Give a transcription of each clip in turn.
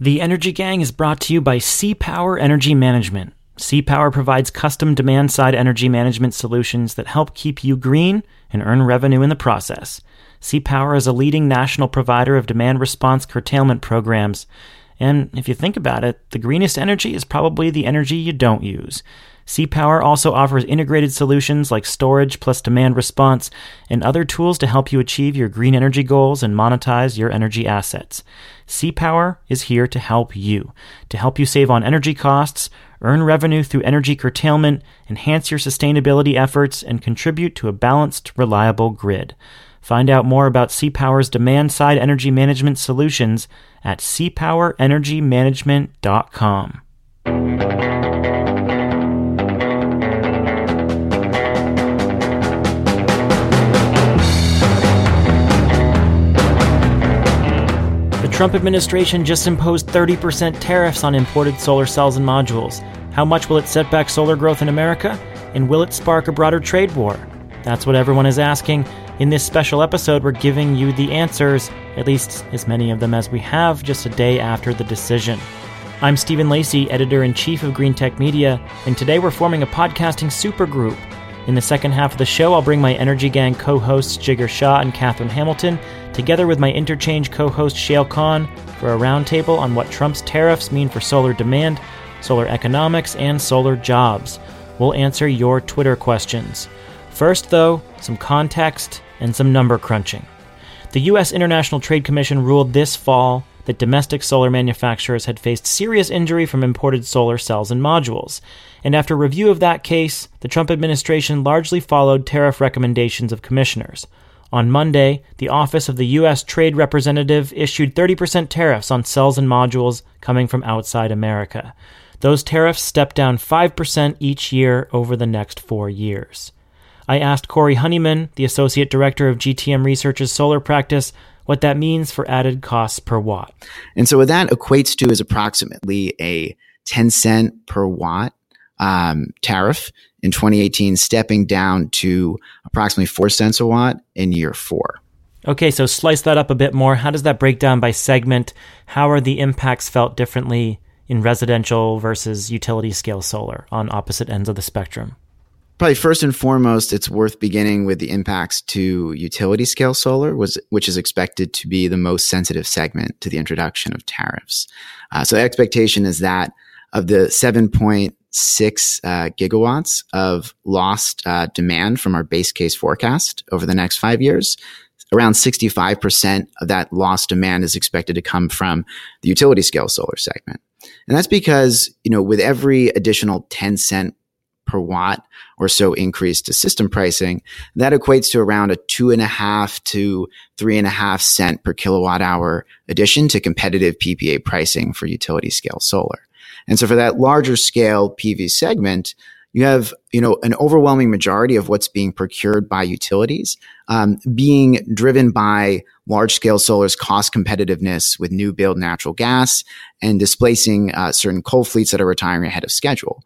The Energy Gang is brought to you by CPower Energy Management. CPower provides custom demand side energy management solutions that help keep you green and earn revenue in the process. CPower is a leading national provider of demand response curtailment programs. And if you think about it, the greenest energy is probably the energy you don't use. CPower also offers integrated solutions like storage plus demand response and other tools to help you achieve your green energy goals and monetize your energy assets. CPower is here to help you, to help you save on energy costs, earn revenue through energy curtailment, enhance your sustainability efforts, and contribute to a balanced, reliable grid. Find out more about CPower's demand side energy management solutions at cpowerenergymanagement.com. The Trump administration just imposed 30% tariffs on imported solar cells and modules. How much will it set back solar growth in America? And will it spark a broader trade war? That's what everyone is asking. In this special episode, we're giving you the answers, at least as many of them as we have, just a day after the decision. I'm Stephen Lacey, editor in chief of Greentech Media, and today we're forming a podcasting supergroup. In the second half of the show, I'll bring my Energy Gang co hosts Jigar Shah and Katherine Hamilton together with my interchange co host Shayle Kann, for a roundtable on what Trump's tariffs mean for solar demand, solar economics, and solar jobs. We'll answer your Twitter questions. First, though, some context and some number crunching. The U.S. International Trade Commission ruled this fall that domestic solar manufacturers had faced serious injury from imported solar cells and modules. And after review of that case, the Trump administration largely followed tariff recommendations of commissioners. On Monday, the Office of the U.S. Trade Representative issued 30% tariffs on cells and modules coming from outside America. Those tariffs step down 5% each year over the next four years. I asked Cory Honeyman, the Associate Director of GTM Research's solar practice, what that means for added costs per watt. And so, what that equates to is approximately a 10 cent per watt um, tariff in 2018, stepping down to approximately four cents a watt in year four. Okay, so slice that up a bit more. How does that break down by segment? How are the impacts felt differently in residential versus utility scale solar on opposite ends of the spectrum? Probably first and foremost, it's worth beginning with the impacts to utility scale solar, was, which is expected to be the most sensitive segment to the introduction of tariffs. Uh, so the expectation is that of the 7.6 uh, gigawatts of lost uh, demand from our base case forecast over the next five years. Around 65% of that lost demand is expected to come from the utility scale solar segment. And that's because, you know, with every additional 10 cent per watt or so increase to system pricing, that equates to around a two and a half to three and a half cent per kilowatt hour addition to competitive PPA pricing for utility scale solar. And so for that larger scale PV segment, you have you know an overwhelming majority of what's being procured by utilities um, being driven by large scale solar's cost competitiveness with new build natural gas and displacing uh, certain coal fleets that are retiring ahead of schedule.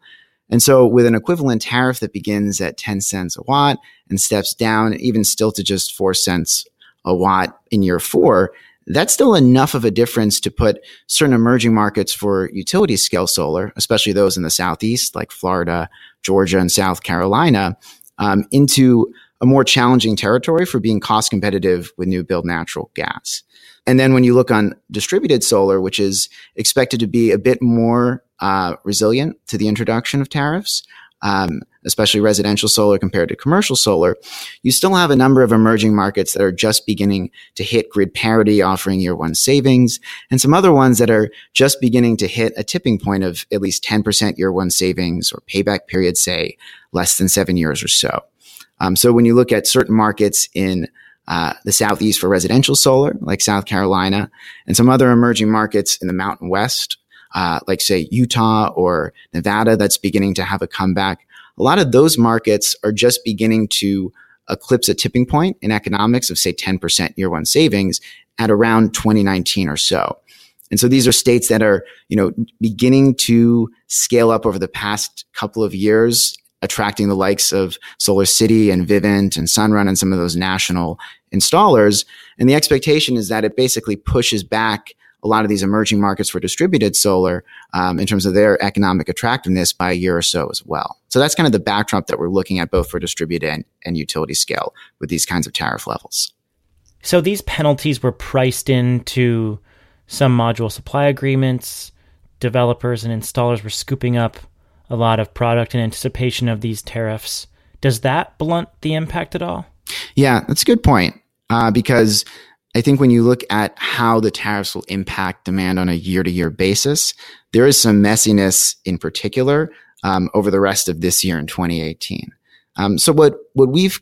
And so with an equivalent tariff that begins at 10 cents a watt and steps down even still to just 4 cents a watt in year 4, that's still enough of a difference to put certain emerging markets for utility scale solar, especially those in the Southeast, like Florida, Georgia, and South Carolina, um, into a more challenging territory for being cost competitive with new build natural gas. And then when you look on distributed solar, which is expected to be a bit more uh, resilient to the introduction of tariffs, um, especially residential solar compared to commercial solar, you still have a number of emerging markets that are just beginning to hit grid parity, offering year one savings, and some other ones that are just beginning to hit a tipping point of at least 10% year one savings or payback period, say less than seven years or so. Um, so when you look at certain markets in uh, the southeast for residential solar, like South Carolina, and some other emerging markets in the Mountain West, uh, like say Utah or Nevada, that's beginning to have a comeback a lot of those markets are just beginning to eclipse a tipping point in economics of say 10% year one savings at around 2019 or so. And so these are states that are, you know, beginning to scale up over the past couple of years, attracting the likes of SolarCity and Vivint and Sunrun and some of those national installers. And the expectation is that it basically pushes back a lot of these emerging markets for distributed solar um, in terms of their economic attractiveness by a year or so as well. So that's kind of the backdrop that we're looking at both for distributed and, and utility scale with these kinds of tariff levels. So these penalties were priced into some module supply agreements. Developers and installers were scooping up a lot of product in anticipation of these tariffs. Does that blunt the impact at all? Yeah, that's a good point. Uh, because I think when you look at how the tariffs will impact demand on a year to year basis, there is some messiness in particular um, over the rest of this year in 2018. Um, so what what we've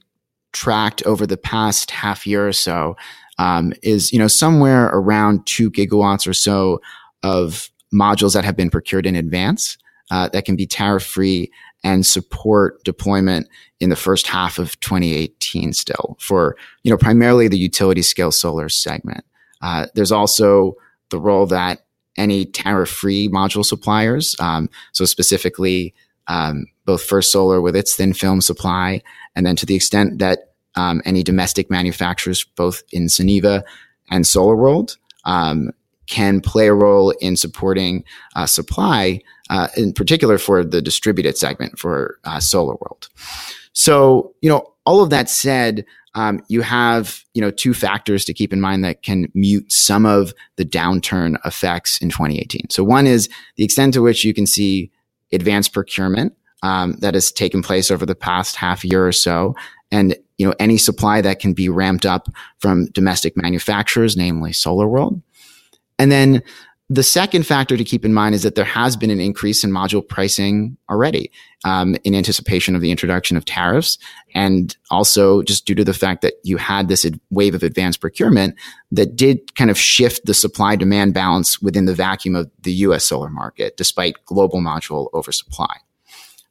tracked over the past half year or so um, is you know somewhere around two gigawatts or so of modules that have been procured in advance uh, that can be tariff free and support deployment in the first half of 2018 still for, you know, primarily the utility scale solar segment. Uh, there's also the role that any tariff free module suppliers, um, so specifically um, both First Solar with its thin film supply, and then to the extent that um, any domestic manufacturers, both in Suniva and SolarWorld, um, can play a role in supporting uh, supply, uh, in particular for the distributed segment for uh, SolarWorld. So, you know, all of that said, um, you have you know two factors to keep in mind that can mute some of the downturn effects in 2018. So one is the extent to which you can see advanced procurement um, that has taken place over the past half year or so, and you know any supply that can be ramped up from domestic manufacturers, namely SolarWorld. And then the second factor to keep in mind is that there has been an increase in module pricing already um, in anticipation of the introduction of tariffs, and also just due to the fact that you had this wave of advanced procurement that did kind of shift the supply demand balance within the vacuum of the U.S. solar market, despite global module oversupply.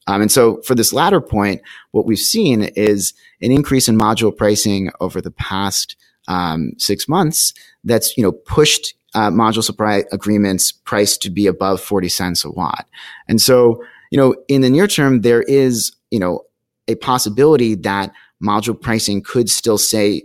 Um, and so for this latter point, what we've seen is an increase in module pricing over the past um, six months that's you know pushed uh, module supply agreements priced to be above 40 cents a watt. And so, you know, in the near term, there is, you know, a possibility that module pricing could still say,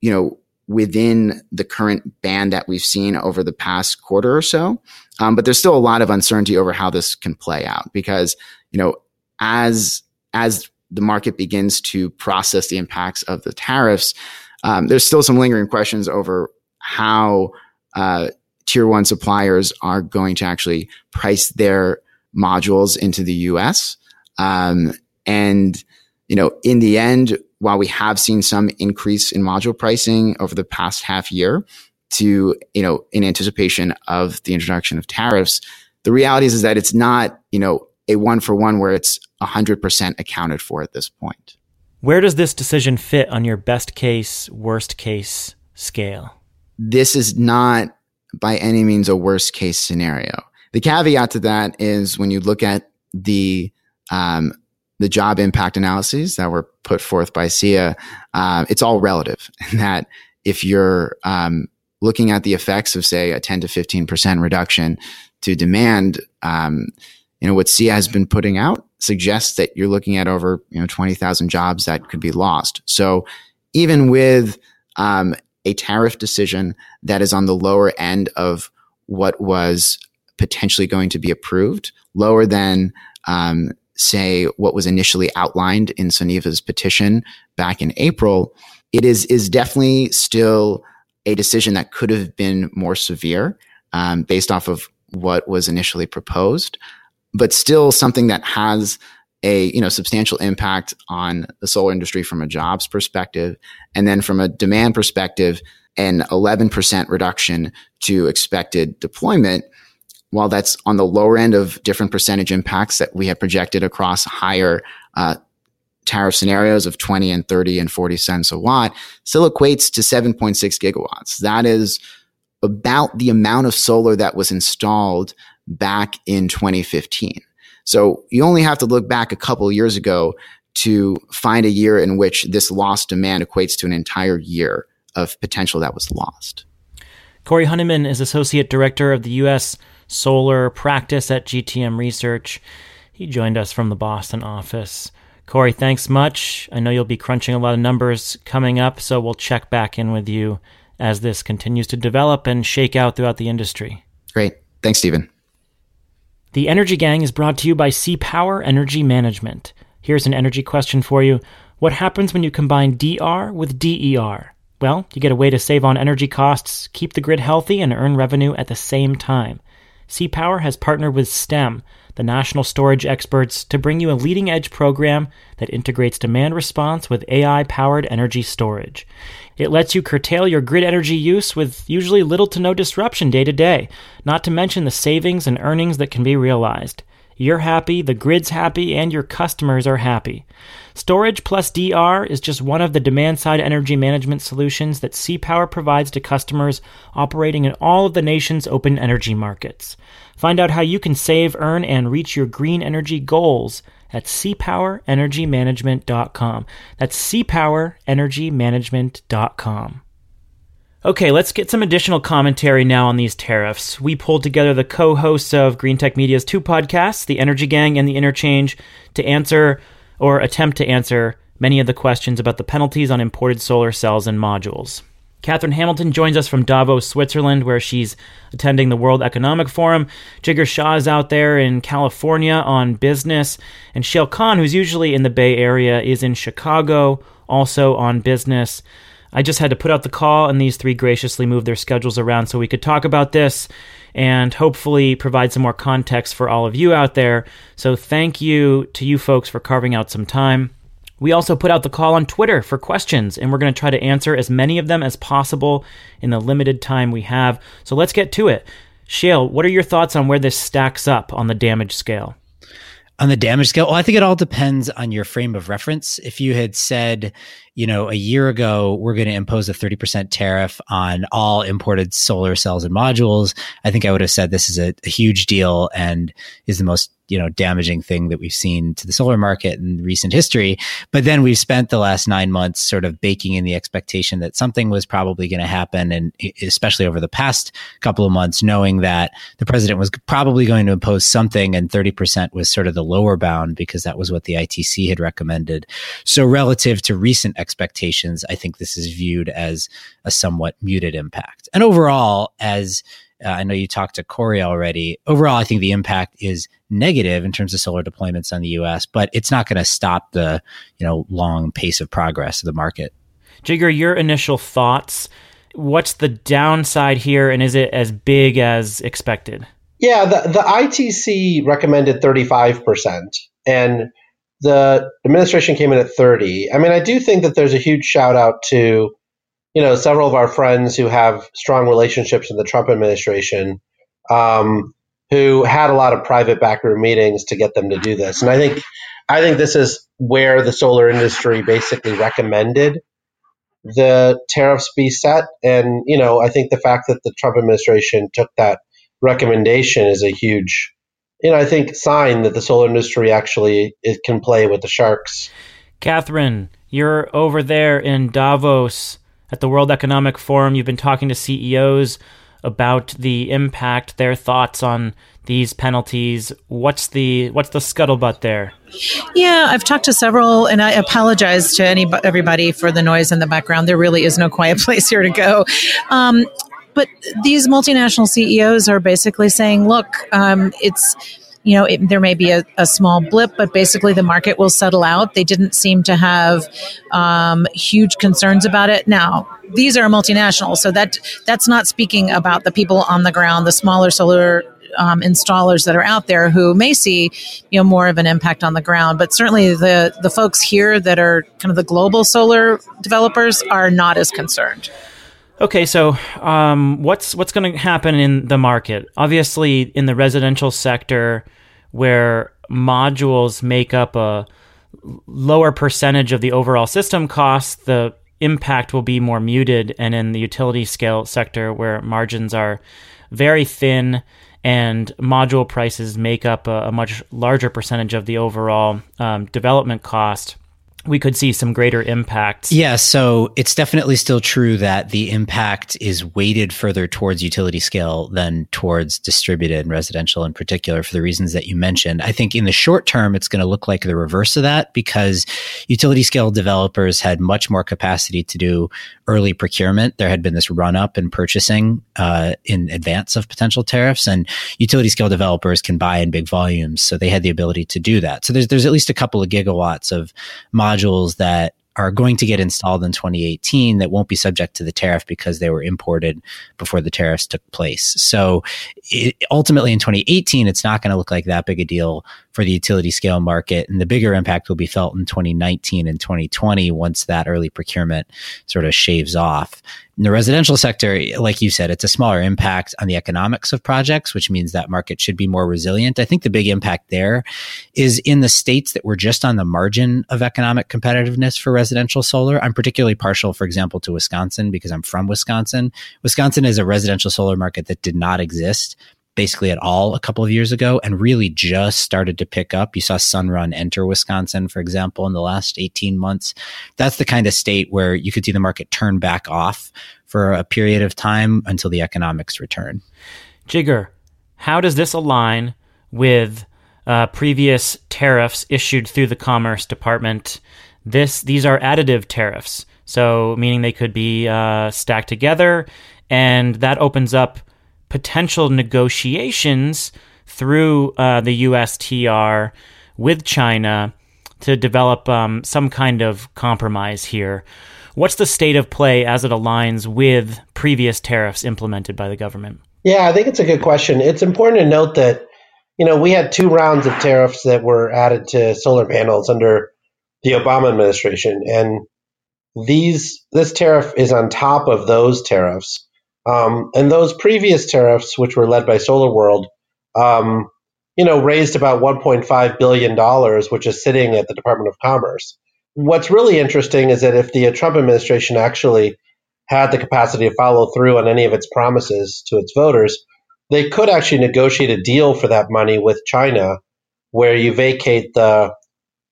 you know, within the current band that we've seen over the past quarter or so. Um, but there's still a lot of uncertainty over how this can play out because, you know, as, as the market begins to process the impacts of the tariffs, um, there's still some lingering questions over how uh, tier one suppliers are going to actually price their modules into the US. Um, and, you know, in the end, while we have seen some increase in module pricing over the past half year to, you know, in anticipation of the introduction of tariffs, the reality is, is that it's not, you know, a one for one where it's 100% accounted for at this point. Where does this decision fit on your best case, worst case scale? this is not by any means a worst case scenario. The caveat to that is when you look at the um, the job impact analyses that were put forth by SEIA, uh, it's all relative. In that if you're um, looking at the effects of say a 10 to 15 percent reduction to demand, um, you know what SEIA has been putting out suggests that you're looking at over you know 20,000 jobs that could be lost. So even with um, a tariff decision that is on the lower end of what was potentially going to be approved, lower than, um, say, what was initially outlined in Suniva's petition back in April, it is is definitely still a decision that could have been more severe um, based off of what was initially proposed, but still something that has a you know substantial impact on the solar industry from a jobs perspective, and then from a demand perspective, an 11% reduction to expected deployment. While that's on the lower end of different percentage impacts that we have projected across higher uh, tariff scenarios of 20 and 30 and 40 cents a watt, still equates to 7.6 gigawatts. That is about the amount of solar that was installed back in 2015. So you only have to look back a couple years ago to find a year in which this lost demand equates to an entire year of potential that was lost. Cory Honeyman is Associate Director of the U.S. Solar Practice at GTM Research. He joined us from the Boston office. Cory, thanks much. I know you'll be crunching a lot of numbers coming up, so we'll check back in with you as this continues to develop and shake out throughout the industry. Great. Thanks, Stephen. The Energy Gang is brought to you by CPower Energy Management. Here's an energy question for you. What happens when you combine DR with DER? Well, you get a way to save on energy costs, keep the grid healthy, and earn revenue at the same time. CPower has partnered with STEM, the national storage experts, to bring you a leading edge program that integrates demand response with AI powered energy storage. It lets you curtail your grid energy use with usually little to no disruption day to day, not to mention the savings and earnings that can be realized. You're happy, the grid's happy, and your customers are happy. Storage plus DR is just one of the demand side energy management solutions that CPower provides to customers operating in all of the nation's open energy markets. Find out how you can save, earn, and reach your green energy goals at cpowerenergymanagement.com. That's cpowerenergymanagement.com. Okay, let's get some additional commentary now on these tariffs. We pulled together the co hosts of Greentech Media's two podcasts, The Energy Gang and The Interchange, to answer or attempt to answer many of the questions about the penalties on imported solar cells and modules. Katherine Hamilton joins us from Davos, Switzerland, where she's attending the World Economic Forum. Jigar Shah is out there in California on business. And Shayle Kann, who's usually in the Bay Area, is in Chicago, also on business. I just had to put out the call, and these three graciously moved their schedules around so we could talk about this and hopefully provide some more context for all of you out there. So, thank you to you folks for carving out some time. We also put out the call on Twitter for questions, and we're going to try to answer as many of them as possible in the limited time we have. So, let's get to it. Shayle, what are your thoughts on where this stacks up on the damage scale? On the damage scale, well, I think it all depends on your frame of reference. If you had said, you know, a year ago, we're going to impose a 30% tariff on all imported solar cells and modules, I think I would have said this is a, a huge deal and is the most you know damaging thing that we've seen to the solar market in recent history. But then we've spent the last nine months sort of baking in the expectation that something was probably going to happen and especially over the past couple of months knowing that the president was probably going to impose something and 30% was sort of the lower bound because that was what the ITC had recommended. So relative to recent expectations i think this is viewed as a somewhat muted impact and overall as uh, I know you talked to Cory already. Overall, I think the impact is negative in terms of solar deployments on the U.S., but it's not going to stop the you know long pace of progress of the market. Jigar, your initial thoughts. What's the downside here, and is it as big as expected? Yeah, the, the ITC recommended 35%, and the administration came in at 30. I mean, I do think that there's a huge shout out to you know, several of our friends who have strong relationships in the Trump administration, um, who had a lot of private backroom meetings to get them to do this. And I think, I think this is where the solar industry basically recommended the tariffs be set. And you know, I think the fact that the Trump administration took that recommendation is a huge, you know, I think sign that the solar industry actually it can play with the sharks. Katherine, you're over there in Davos at the World Economic Forum. You've been talking to CEOs about the impact, their thoughts on these penalties. What's the what's the scuttlebutt there? Yeah, I've talked to several, and I apologize to any everybody for the noise in the background. There really is no quiet place here to go. Um, but these multinational CEOs are basically saying, "Look, um, it's." you know, it, there may be a, a, small blip, but basically the market will settle out. They didn't seem to have um, huge concerns about it. Now, these are multinationals, so that that's not speaking about the people on the ground, the smaller solar um, installers that are out there who may see you know more of an impact on the ground but certainly the the folks here that are kind of the global solar developers are not as concerned Okay, so um, what's what's going to happen in the market? Obviously, in the residential sector, where modules make up a lower percentage of the overall system cost, the impact will be more muted. And in the utility scale sector, where margins are very thin and module prices make up a, a much larger percentage of the overall um, development cost, we could see some greater impact. Yeah, so it's definitely still true that the impact is weighted further towards utility scale than towards distributed and residential in particular for the reasons that you mentioned. I think in the short term, it's going to look like the reverse of that because utility scale developers had much more capacity to do early procurement. There had been this run up in purchasing uh, in advance of potential tariffs, and utility scale developers can buy in big volumes, so they had the ability to do that. So there's there's at least a couple of gigawatts of modules that are going to get installed in 2018 that won't be subject to the tariff because they were imported before the tariffs took place. So it, ultimately in 2018, it's not going to look like that big a deal for the utility scale market. And the bigger impact will be felt in 2019 and 2020 once that early procurement sort of shaves off. In the residential sector, like you said, it's a smaller impact on the economics of projects, which means that market should be more resilient. I think the big impact there is in the states that were just on the margin of economic competitiveness for residential solar. I'm particularly partial, for example, to Wisconsin because I'm from Wisconsin. Wisconsin is a residential solar market that did not exist basically at all a couple of years ago and really just started to pick up. You saw Sunrun enter Wisconsin, for example, in the last 18 months. That's the kind of state where you could see the market turn back off for a period of time until the economics return. Jigar, how does this align with uh, previous tariffs issued through the Commerce Department? This these are additive tariffs, so meaning they could be uh, stacked together, and that opens up potential negotiations through uh, the USTR with China to develop um, some kind of compromise here. What's the state of play as it aligns with previous tariffs implemented by the government? Yeah, I think it's a good question. It's important to note that, you know, we had two rounds of tariffs that were added to solar panels under the Obama administration. And these this tariff is on top of those tariffs. Um, and those previous tariffs, which were led by SolarWorld, um, you know, raised about 1.5 billion dollars, which is sitting at the Department of Commerce. What's really interesting is that if the Trump administration actually had the capacity to follow through on any of its promises to its voters, they could actually negotiate a deal for that money with China, where you vacate the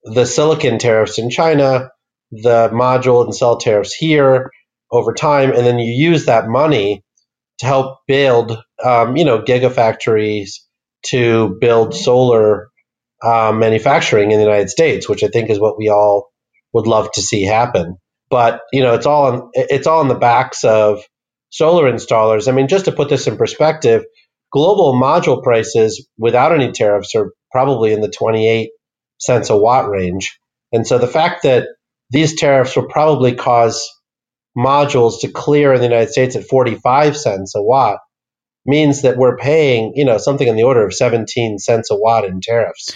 the silicon tariffs in China, the module and cell tariffs here, over time, and then you use that money to help build, um, you know, gigafactories to build solar uh, manufacturing in the United States, which I think is what we all would love to see happen. But you know, it's all on it's all on the backs of solar installers. I mean, just to put this in perspective, global module prices without any tariffs are probably in the 28 cents a watt range. And so the fact that these tariffs will probably cause modules to clear in the United States at 45 cents a watt means that we're paying, you know, something in the order of 17 cents a watt in tariffs.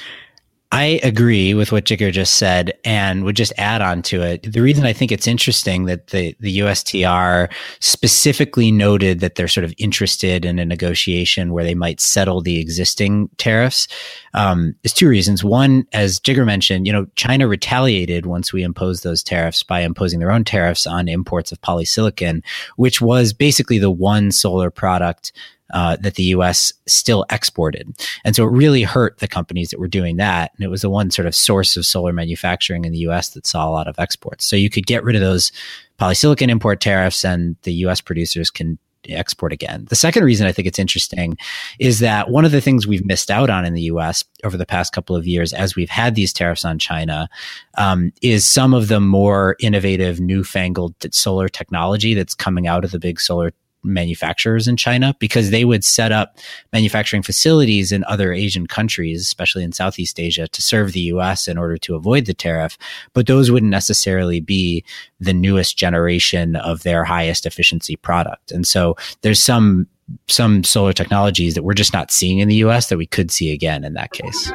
I agree with what Jigar just said and would just add on to it. The reason I think it's interesting that the, the USTR specifically noted that they're sort of interested in a negotiation where they might settle the existing tariffs um, is two reasons. One, as Jigar mentioned, you know, China retaliated once we imposed those tariffs by imposing their own tariffs on imports of polysilicon, which was basically the one solar product uh, that the U.S. still exported, and so it really hurt the companies that were doing that. And it was the one sort of source of solar manufacturing in the U.S. that saw a lot of exports. So you could get rid of those polysilicon import tariffs, and the U.S. producers can export again. The second reason I think it's interesting is that one of the things we've missed out on in the US over the past couple of years as we've had these tariffs on China um, is some of the more innovative, newfangled solar technology that's coming out of the big solar manufacturers in China because they would set up manufacturing facilities in other Asian countries, especially in Southeast Asia, to serve the US in order to avoid the tariff. But those wouldn't necessarily be the newest generation of their highest efficiency product. And so there's some some solar technologies that we're just not seeing in the US that we could see again in that case.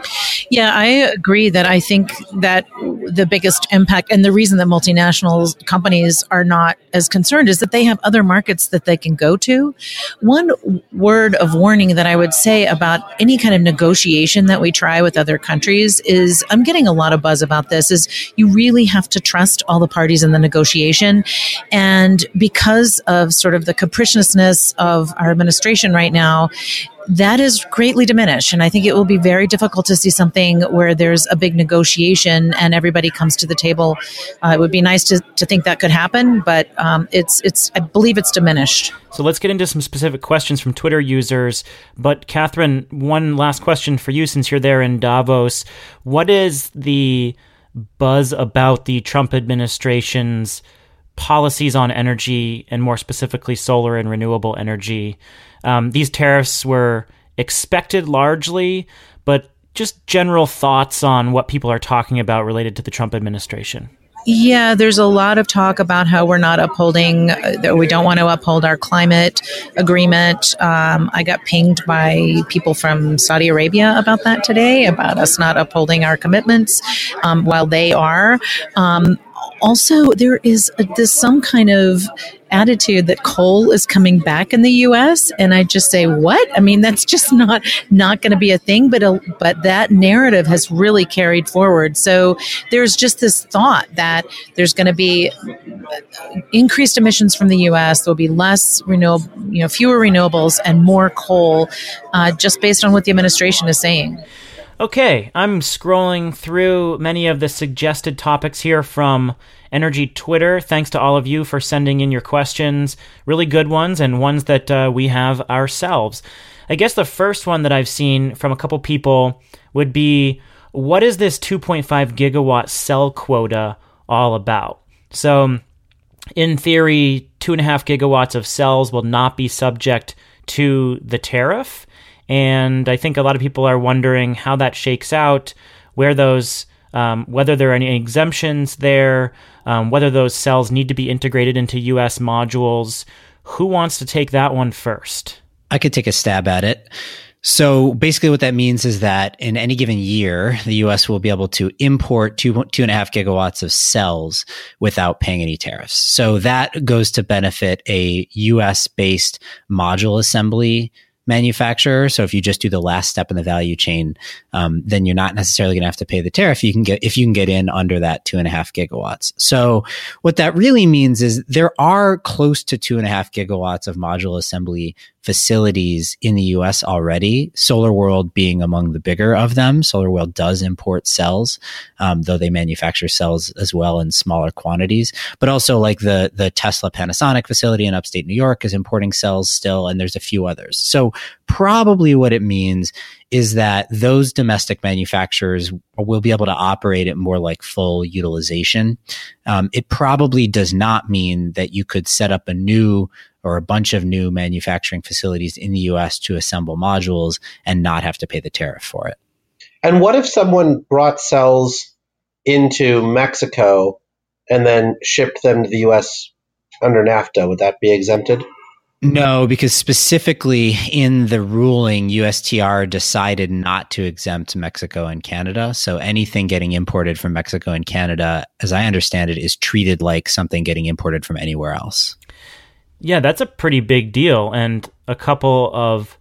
Yeah, I agree that I think that the biggest impact and the reason that multinational companies are not as concerned is that they have other markets that they can go to. One word of warning that I would say about any kind of negotiation that we try with other countries is I'm getting a lot of buzz about this is you really have to trust all the parties in the negotiation and because of sort of the capriciousness of our administration right now, that is greatly diminished. And I think it will be very difficult to see something where there's a big negotiation and everybody comes to the table. Uh, it would be nice to, to think that could happen, but um, it's, it's, I believe it's diminished. So let's get into some specific questions from Twitter users. But Katherine, one last question for you since you're there in Davos. What is the buzz about the Trump administration's policies on energy and more specifically solar and renewable energy? Um, these tariffs were expected largely, but just general thoughts on what people are talking about related to the Trump administration. Yeah, there's a lot of talk about how we're not upholding, uh, we don't want to uphold our climate agreement. Um, I got pinged by people from Saudi Arabia about that today, about us not upholding our commitments um, while they are. Um, also, there is a, this some kind of attitude that coal is coming back in the U.S. And I just say, what? I mean, that's just not not going to be a thing. But a, but that narrative has really carried forward. So there's just this thought that there's going to be increased emissions from the U.S. There'll be less renewable, you know, fewer renewables and more coal, uh, just based on what the administration is saying. Okay, I'm scrolling through many of the suggested topics here from Energy Twitter. Thanks to all of you for sending in your questions. Really good ones and ones that uh, we have ourselves. I guess the first one that I've seen from a couple people would be what is this 2.5 gigawatt cell quota all about? So, in theory, 2.5 gigawatts of cells will not be subject to the tariff. And I think a lot of people are wondering how that shakes out, where those, um, whether there are any exemptions there, um, whether those cells need to be integrated into US modules. Who wants to take that one first? I could take a stab at it. So basically, what that means is that in any given year, the U.S. will be able to import two two and a half gigawatts of cells without paying any tariffs. So that goes to benefit a U.S. based module assembly manufacturer. So if you just do the last step in the value chain, um, then you're not necessarily going to have to pay the tariff. You can get if you can get in under that two and a half gigawatts. So what that really means is there are close to two and a half gigawatts of module assembly facilities in the US already, SolarWorld being among the bigger of them. SolarWorld does import cells, um, though they manufacture cells as well in smaller quantities. But also, like the, the Tesla Panasonic facility in upstate New York is importing cells still, and there's a few others. So, probably what it means is that those domestic manufacturers will be able to operate at more like full utilization. Um, it probably does not mean that you could set up a new or a bunch of new manufacturing facilities in the US to assemble modules and not have to pay the tariff for it. And what if someone brought cells into Mexico and then shipped them to the US under NAFTA? Would that be exempted? No, because specifically in the ruling, USTR decided not to exempt Mexico and Canada. So anything getting imported from Mexico and Canada, as I understand it, is treated like something getting imported from anywhere else. Yeah, that's a pretty big deal. And a couple of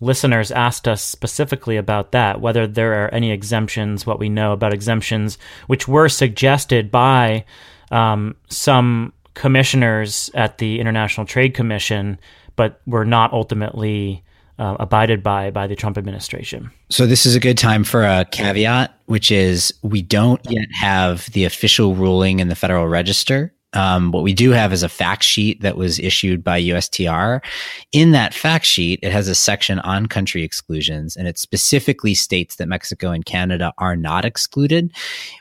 listeners asked us specifically about that, whether there are any exemptions, what we know about exemptions, which were suggested by um, some commissioners at the International Trade Commission, but were not ultimately uh, abided by by the Trump administration. So this is a good time for a caveat, which is we don't yet have the official ruling in the Federal Register um, what we do have is a fact sheet that was issued by USTR. In that fact sheet, it has a section on country exclusions, and it specifically states that Mexico and Canada are not excluded.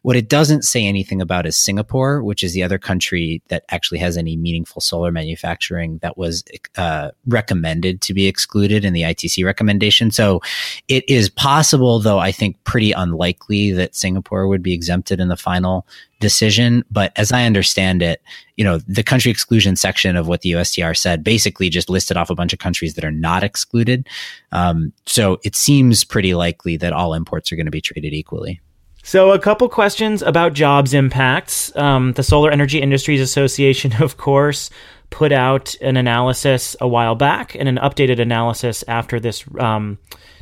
What it doesn't say anything about is Singapore, which is the other country that actually has any meaningful solar manufacturing that was uh, recommended to be excluded in the ITC recommendation. So it is possible, though I think pretty unlikely, that Singapore would be exempted in the final decision. But as I understand it, you know, the country exclusion section of what the USTR said basically just listed off a bunch of countries that are not excluded. Um, so it seems pretty likely that all imports are going to be treated equally. So, a couple questions about jobs impacts. Um, the Solar Energy Industries Association, of course, put out an analysis a while back and an updated analysis after this um,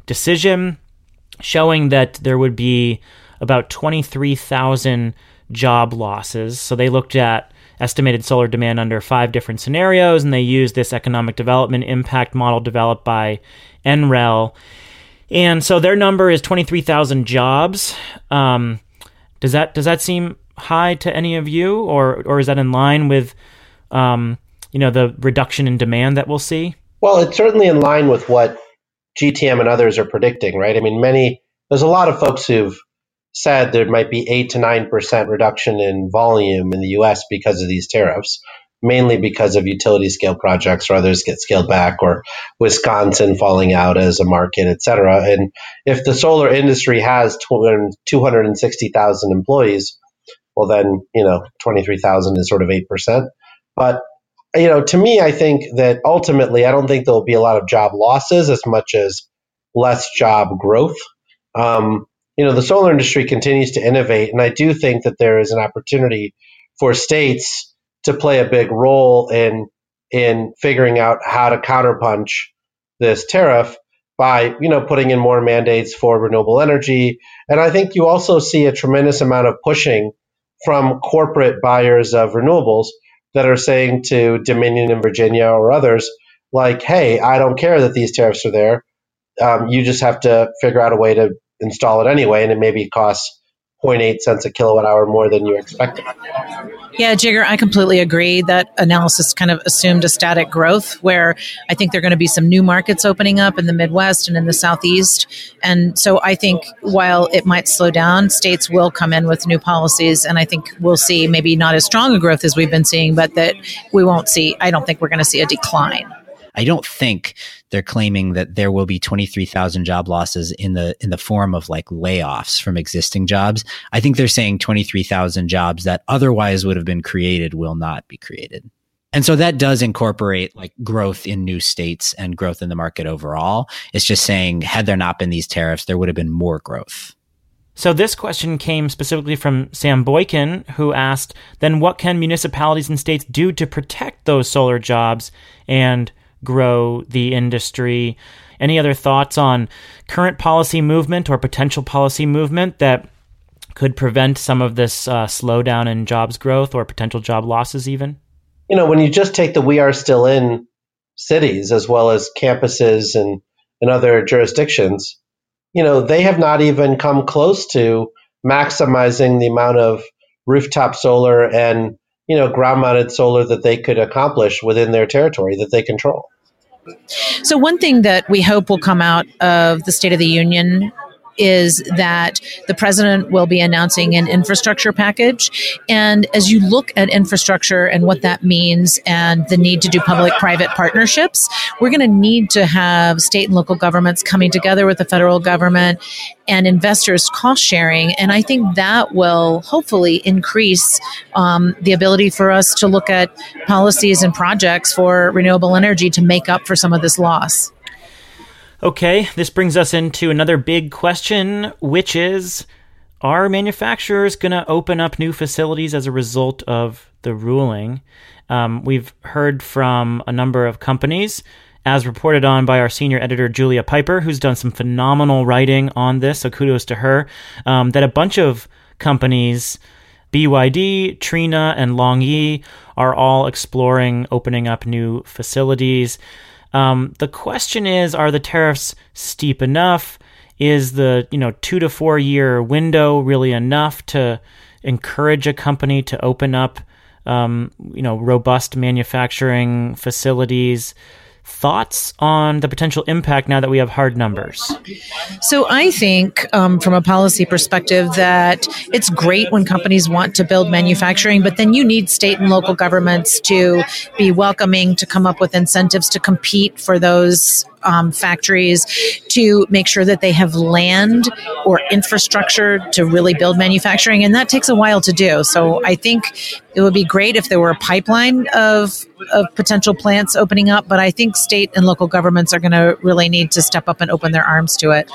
decision showing that there would be about 23,000 job losses. So they looked at estimated solar demand under five different scenarios, and they used this economic development impact model developed by NREL. And so their number is 23,000 jobs. Um, does that does that seem high to any of you, or or is that in line with um, you know the reduction in demand that we'll see? Well, it's certainly in line with what GTM and others are predicting, right? I mean, many there's a lot of folks who've said there might be eight to nine percent reduction in volume in the U.S. because of these tariffs, mainly because of utility scale projects or others get scaled back, or Wisconsin falling out as a market, et cetera. And if the solar industry has 260,000 employees, well, then you know 23,000 is sort of eight percent. But you know, to me, I think that ultimately, I don't think there will be a lot of job losses as much as less job growth. Um, you know, the solar industry continues to innovate, and I do think that there is an opportunity for states to play a big role in in figuring out how to counterpunch this tariff by you know putting in more mandates for renewable energy and i think you also see a tremendous amount of pushing from corporate buyers of renewables that are saying to Dominion in Virginia or others, like, hey, I don't care that these tariffs are there. Um, you just have to figure out a way to install it anyway, and it maybe costs 0.8 cents a kilowatt hour more than you expected. Yeah, Jigar, I completely agree. That analysis kind of assumed a static growth where I think there are going to be some new markets opening up in the Midwest and in the Southeast. And so I think while it might slow down, states will come in with new policies. And I think we'll see maybe not as strong a growth as we've been seeing, but that we won't see, I don't think we're going to see a decline. I don't think they're claiming that there will be 23,000 job losses in the in the form of like layoffs from existing jobs. I think they're saying 23,000 jobs that otherwise would have been created will not be created. And so that does incorporate like growth in new states and growth in the market overall. It's just saying had there not been these tariffs, there would have been more growth. So this question came specifically from Sam Boykin, who asked, then what can municipalities and states do to protect those solar jobs and grow the industry. Any other thoughts on current policy movement or potential policy movement that could prevent some of this uh, slowdown in jobs growth or potential job losses, even? You know, when you just take the we are still in cities as well as campuses and, and other jurisdictions, you know, they have not even come close to maximizing the amount of rooftop solar and you know, ground mounted solar that they could accomplish within their territory that they control. So, one thing that we hope will come out of the State of the Union is that the president will be announcing an infrastructure package. And as you look at infrastructure and what that means and the need to do public private partnerships, we're going to need to have state and local governments coming together with the federal government and investors cost sharing. And I think that will hopefully increase um, the ability for us to look at policies and projects for renewable energy to make up for some of this loss. Okay, this brings us into another big question, which is Are manufacturers going to open up new facilities as a result of the ruling? Um, we've heard from a number of companies, as reported on by our senior editor, Julia Pyper, who's done some phenomenal writing on this, so kudos to her, um, that a bunch of companies. BYD, Trina, and LONGi are all exploring opening up new facilities. Um, the question is, are the tariffs steep enough? Is the you know two to four year window really enough to encourage a company to open up um, you know robust manufacturing facilities? Thoughts on the potential impact now that we have hard numbers? So, I think um, from a policy perspective that it's great when companies want to build manufacturing, but then you need state and local governments to be welcoming, to come up with incentives to compete for those um, factories to make sure that they have land or infrastructure to really build manufacturing. And that takes a while to do. So I think it would be great if there were a pipeline of, of potential plants opening up. But I think state and local governments are going to really need to step up and open their arms to it.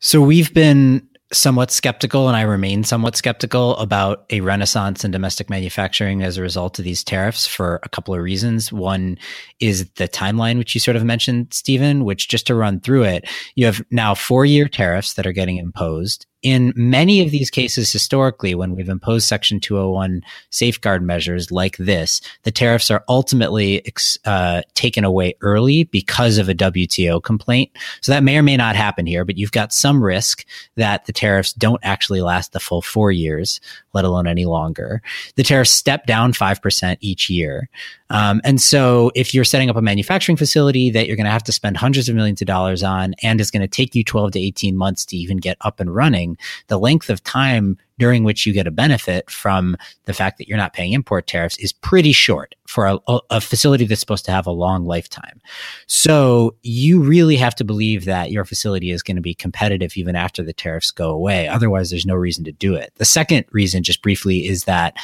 So we've been somewhat skeptical, and I remain somewhat skeptical about a renaissance in domestic manufacturing as a result of these tariffs for a couple of reasons. One is the timeline, which you sort of mentioned, Stephen, which just to run through it, you have now four year tariffs that are getting imposed. In many of these cases historically, when we've imposed Section 201 safeguard measures like this, the tariffs are ultimately uh, taken away early because of a WTO complaint. So that may or may not happen here, but you've got some risk that the tariffs don't actually last the full four years, let alone any longer. The tariffs step down 5% each year. Um, and so if you're setting up a manufacturing facility that you're going to have to spend hundreds of millions of dollars on and is going to take you 12 to 18 months to even get up and running, the length of time during which you get a benefit from the fact that you're not paying import tariffs is pretty short for a, a, facility that's supposed to have a long lifetime. So you really have to believe that your facility is going to be competitive even after the tariffs go away. Otherwise, there's no reason to do it. The second reason, just briefly, is that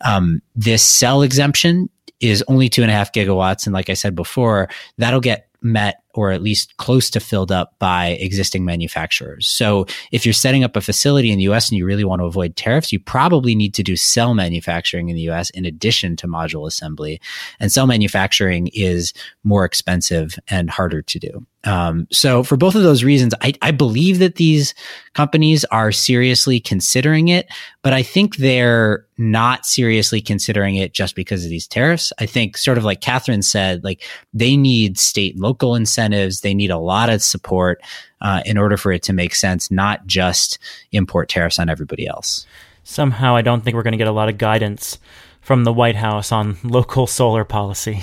um, this cell exemption is only two and a half gigawatts. And like I said before, that'll get met or at least close to filled up by existing manufacturers. So if you're setting up a facility in the US and you really want to avoid tariffs, you probably need to do cell manufacturing in the US in addition to module assembly. And cell manufacturing is more expensive and harder to do. Um, so for both of those reasons, I, I, believe that these companies are seriously considering it, but I think they're not seriously considering it just because of these tariffs. I think sort of like Katherine said, like they need state and local incentives. They need a lot of support uh, in order for it to make sense, not just import tariffs on everybody else. Somehow, I don't think we're going to get a lot of guidance from the White House on local solar policy.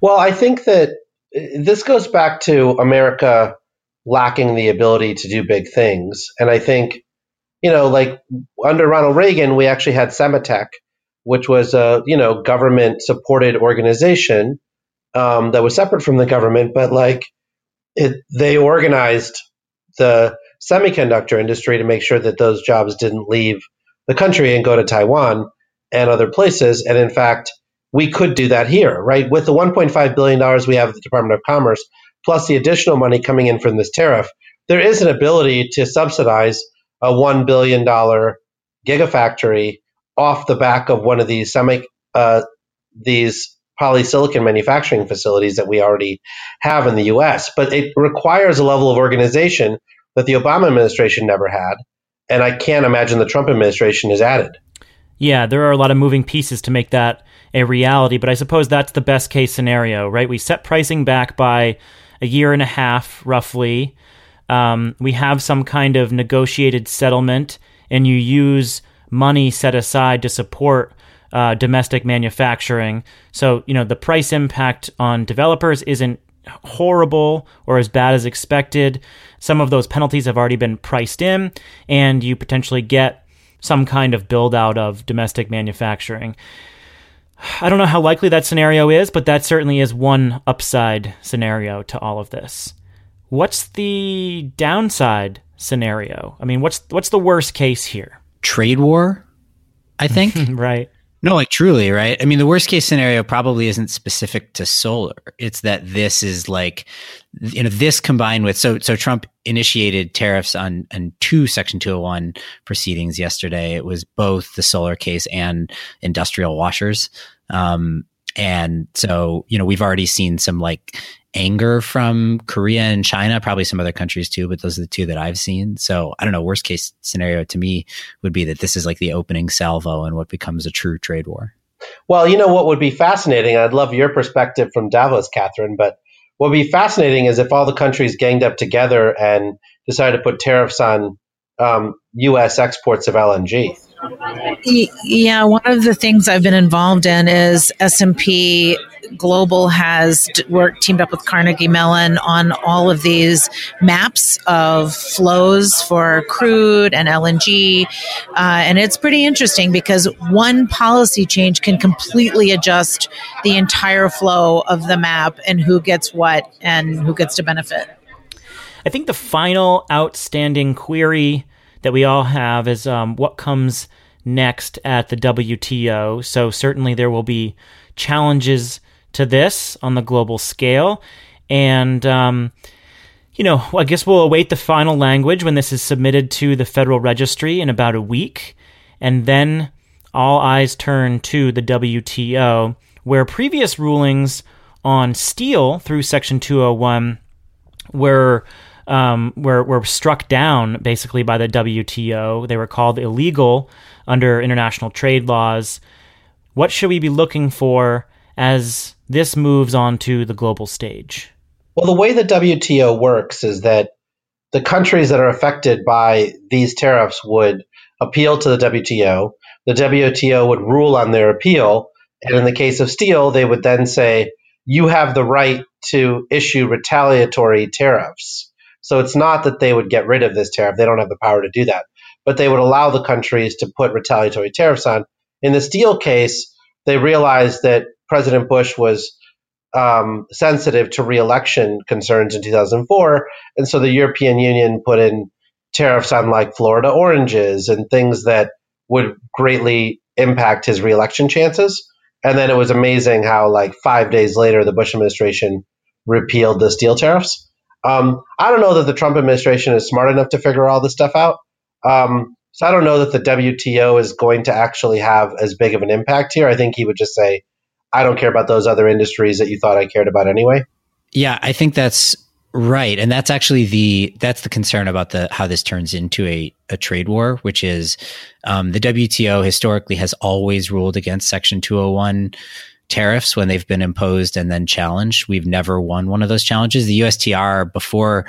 Well, I think that this goes back to America lacking the ability to do big things. And I think, you know, like under Ronald Reagan, we actually had Sematech, which was a, you know, government supported organization um, that was separate from the government, but like it, they organized the semiconductor industry to make sure that those jobs didn't leave the country and go to Taiwan and other places. And in fact, we could do that here, right? With the $1.5 billion we have at the Department of Commerce, plus the additional money coming in from this tariff, there is an ability to subsidize a $1 billion gigafactory off the back of one of these semi, uh, these polysilicon manufacturing facilities that we already have in the US. But it requires a level of organization that the Obama administration never had. And I can't imagine the Trump administration has added. Yeah, there are a lot of moving pieces to make that a reality, but I suppose that's the best case scenario, right? We set pricing back by a year and a half, roughly. Um, we have some kind of negotiated settlement, and you use money set aside to support uh, domestic manufacturing. So, you know, the price impact on developers isn't horrible or as bad as expected. Some of those penalties have already been priced in, and you potentially get some kind of build out of domestic manufacturing. I don't know how likely that scenario is, but that certainly is one upside scenario to all of this. What's the downside scenario? I mean, what's what's the worst case here? Trade war, I think. right. No, like truly, right? I mean, the worst case scenario probably isn't specific to solar. It's that this is like, you know, this combined with so so Trump initiated tariffs on on two Section 201 proceedings yesterday. It was both the solar case and industrial washers. Um, and so, you know, we've already seen some like anger from Korea and China, probably some other countries too, but those are the two that I've seen. So I don't know. Worst case scenario to me would be that this is like the opening salvo and what becomes a true trade war. Well, you know what would be fascinating? I'd love your perspective from Davos, Katherine, but what would be fascinating is if all the countries ganged up together and decided to put tariffs on um, U.S. exports of LNG. Yeah, one of the things I've been involved in is S&P Global has worked teamed up with Carnegie Mellon on all of these maps of flows for crude and LNG, uh, and it's pretty interesting because one policy change can completely adjust the entire flow of the map and who gets what and who gets to benefit. I think the final outstanding query that we all have is um, what comes next at the WTO. So certainly there will be challenges to this on the global scale, and um, you know, I guess we'll await the final language when this is submitted to the Federal Registry in about a week, and then all eyes turn to the WTO, where previous rulings on steel through Section 201 were um, were were struck down basically by the WTO. They were called illegal under international trade laws. What should we be looking for as this moves on to the global stage? Well, the way the WTO works is that the countries that are affected by these tariffs would appeal to the WTO. The WTO would rule on their appeal. And in the case of steel, they would then say, you have the right to issue retaliatory tariffs. So it's not that they would get rid of this tariff. They don't have the power to do that. But they would allow the countries to put retaliatory tariffs on. In the steel case, they realized that President Bush was um, sensitive to reelection concerns in 2004. And so the European Union put in tariffs on like Florida oranges and things that would greatly impact his reelection chances. And then it was amazing how, like, five days later, the Bush administration repealed the steel tariffs. Um, I don't know that the Trump administration is smart enough to figure all this stuff out. Um, so I don't know that the WTO is going to actually have as big of an impact here. I think he would just say, I don't care about those other industries that you thought I cared about anyway. Yeah, I think that's right. And that's actually the that's the concern about the how this turns into a, a trade war, which is um, the WTO historically has always ruled against Section 201 tariffs when they've been imposed and then challenged. We've never won one of those challenges. The USTR, before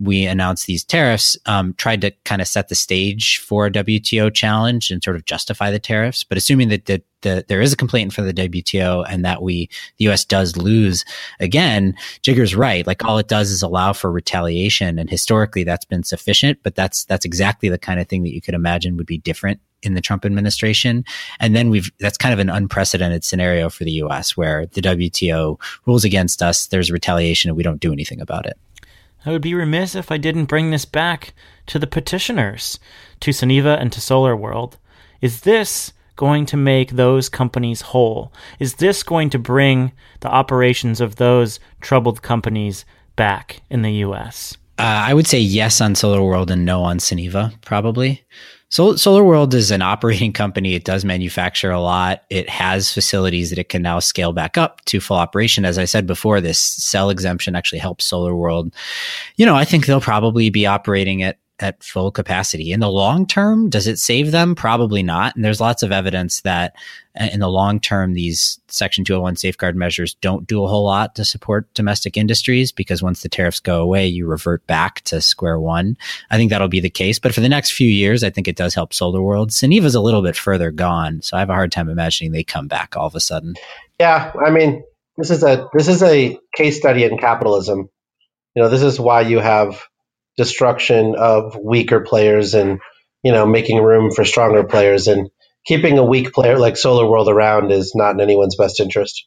we announced these tariffs, um, tried to kind of set the stage for a WTO challenge and sort of justify the tariffs. But assuming that the, the, there is a complaint for the WTO and that we the U.S. does lose again, Jigar's right. Like all it does is allow for retaliation, and historically that's been sufficient. But that's that's exactly the kind of thing that you could imagine would be different in the Trump administration. And then we've, that's kind of an unprecedented scenario for the US where the WTO rules against us, there's retaliation, and we don't do anything about it. I would be remiss if I didn't bring this back to the petitioners, to Suniva and to SolarWorld. Is this going to make those companies whole? Is this going to bring the operations of those troubled companies back in the US? Uh, I would say yes on SolarWorld and no on Suniva, probably. Sol- SolarWorld is an operating company. It does manufacture a lot. It has facilities that it can now scale back up to full operation. As I said before, this cell exemption actually helps SolarWorld. You know, I think they'll probably be operating at at full capacity. In the long term, does it save them? Probably not. And there's lots of evidence that uh, in the long term, these Section 201 safeguard measures don't do a whole lot to support domestic industries because once the tariffs go away, you revert back to square one. I think that'll be the case. But for the next few years, I think it does help SolarWorld. Suniva's a little bit further gone. So I have a hard time imagining they come back all of a sudden. Yeah. I mean, this is a this is a case study in capitalism. You know, this is why you have destruction of weaker players and you know making room for stronger players and keeping a weak player like SolarWorld around is not in anyone's best interest.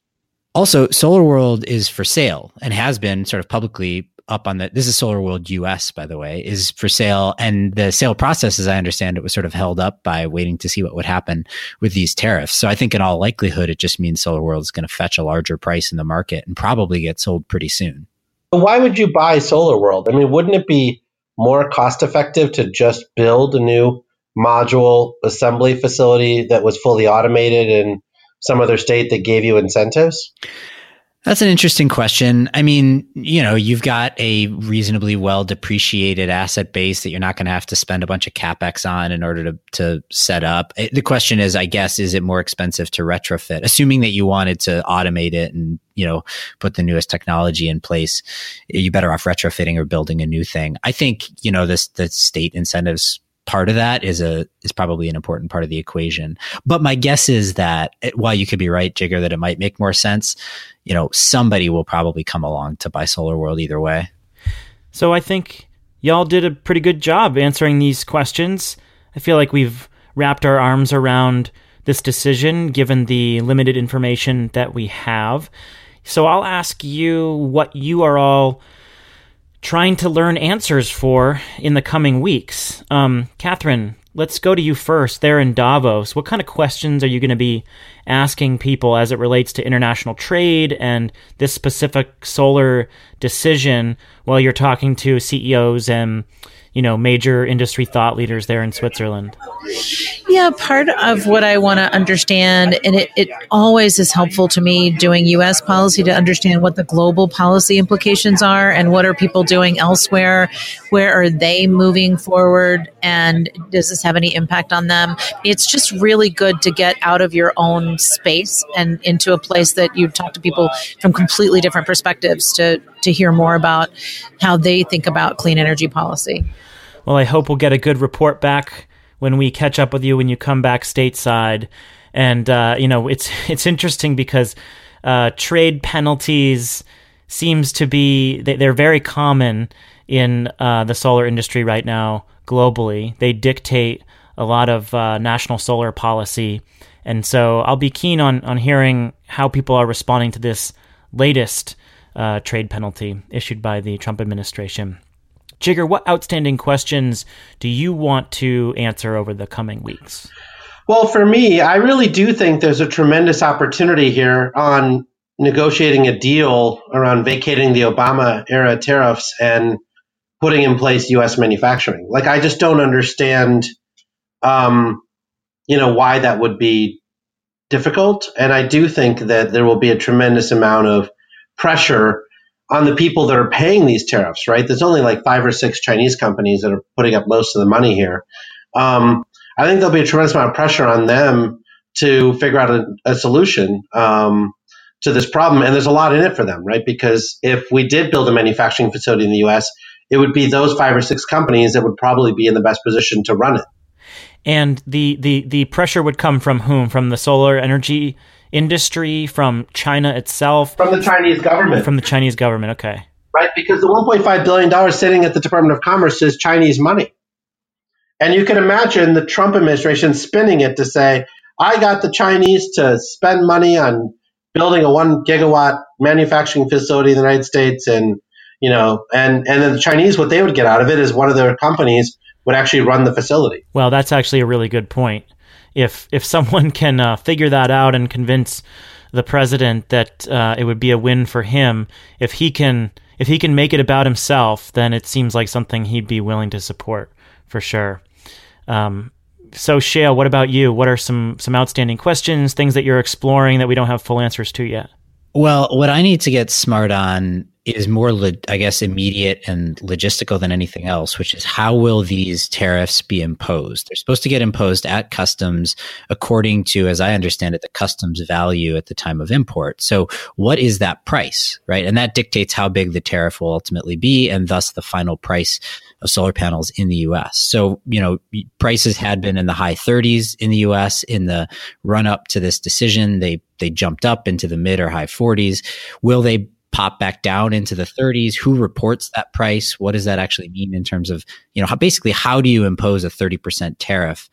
Also, SolarWorld is for sale and has been sort of publicly up on the this is SolarWorld US by the way is for sale and the sale process as I understand it was sort of held up by waiting to see what would happen with these tariffs. So I think in all likelihood it just means SolarWorld is going to fetch a larger price in the market and probably get sold pretty soon. Why would you buy SolarWorld? I mean, wouldn't it be more cost effective to just build a new module assembly facility that was fully automated in some other state that gave you incentives? That's an interesting question. I mean, you know, you've got a reasonably well depreciated asset base that you're not going to have to spend a bunch of capex on in order to to set up. The question is, I guess, is it more expensive to retrofit? Assuming that you wanted to automate it and you know put the newest technology in place, you're better off retrofitting or building a new thing. I think you know this the state incentives part of that is a is probably an important part of the equation. But my guess is that it, while you could be right, Jigar, that it might make more sense, you know, somebody will probably come along to buy SolarWorld either way. So I think y'all did a pretty good job answering these questions. I feel like we've wrapped our arms around this decision given the limited information that we have. So I'll ask you what you are all trying to learn answers for in the coming weeks. Um, Katherine, let's go to you first there in Davos. What kind of questions are you going to be asking people as it relates to international trade and this specific solar decision while you're talking to CEOs and you know major industry thought leaders there in Switzerland? Yeah, part of what I want to understand, and it, it always is helpful to me doing US policy to understand what the global policy implications are and what are people doing elsewhere. Where are they moving forward? And does this have any impact on them? It's just really good to get out of your own space and into a place that you talk to people from completely different perspectives to, to hear more about how they think about clean energy policy. Well, I hope we'll get a good report back when we catch up with you when you come back stateside. And uh, you know, it's it's interesting because uh, trade penalties seems to be they, are very common in uh, the solar industry right now globally. They dictate a lot of uh, national solar policy, and so I'll be keen on on hearing how people are responding to this latest uh, trade penalty issued by the Trump administration. Jigar, what outstanding questions do you want to answer over the coming weeks? Well, for me, I really do think there's a tremendous opportunity here on negotiating a deal around vacating the Obama era tariffs and putting in place U.S. manufacturing. Like, I just don't understand, um, you know, why that would be difficult. And I do think that there will be a tremendous amount of pressure on the people that are paying these tariffs, right? There's only like five or six Chinese companies that are putting up most of the money here. Um, I think there'll be a tremendous amount of pressure on them to figure out a, a solution um, to this problem. And there's a lot in it for them, right? Because if we did build a manufacturing facility in the US, it would be those five or six companies that would probably be in the best position to run it. And the, the, the pressure would come from whom? From the solar energy industry, from China itself? From the Chinese government. From the Chinese government, okay. Right, because the $1.5 billion sitting at the Department of Commerce is Chinese money. And you can imagine the Trump administration spinning it to say, I got the Chinese to spend money on building a one gigawatt manufacturing facility in the United States and you know, and and then the Chinese, what they would get out of it is one of their companies would actually run the facility. Well, that's actually a really good point if if someone can uh, figure that out and convince the president that uh, it would be a win for him, if he can if he can make it about himself, then it seems like something he'd be willing to support for sure. Um, so Shayle, what about you? What are some some outstanding questions, things that you're exploring that we don't have full answers to yet? Well, what I need to get smart on is more, I guess, immediate and logistical than anything else, which is how will these tariffs be imposed? They're supposed to get imposed at customs according to, as I understand it, the customs value at the time of import. So, what is that price, right? And that dictates how big the tariff will ultimately be, and thus the final price of solar panels in the U.S. So, you know, prices had been in the high 30s in the U.S. in the run up to this decision. They they jumped up into the mid or high 40s. Will they pop back down into the 30s who reports that price? What does that actually mean in terms of you know how, basically how do you impose a 30% tariff?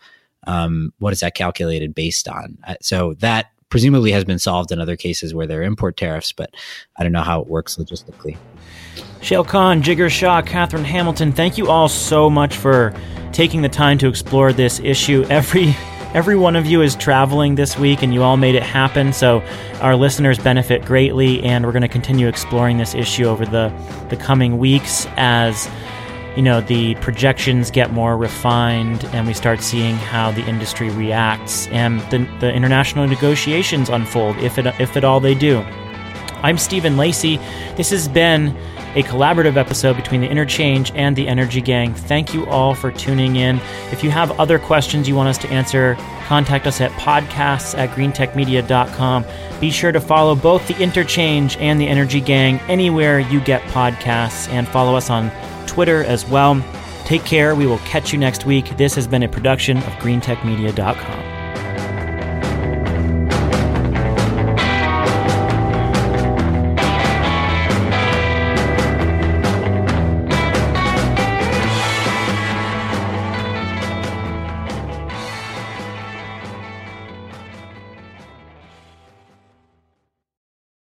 Um, what is that calculated based on? Uh, so that presumably has been solved in other cases where there are import tariffs but i don't know how it works logistically. Shayle Kann, Jigar Shah, Katherine Hamilton, thank you all so much for taking the time to explore this issue. Every every one of you is traveling this week and you all made it happen. So our listeners benefit greatly, and we're going to continue exploring this issue over the, the coming weeks as you know the projections get more refined and we start seeing how the industry reacts and the, the international negotiations unfold if it if at all they do. I'm Stephen Lacey. This has been a collaborative episode between the Interchange and the Energy Gang. Thank you all for tuning in. If you have other questions you want us to answer, contact us at podcasts at greentechmedia.com. Be sure to follow both the Interchange and the Energy Gang anywhere you get podcasts and follow us on Twitter as well. Take care. We will catch you next week. This has been a production of greentechmedia.com.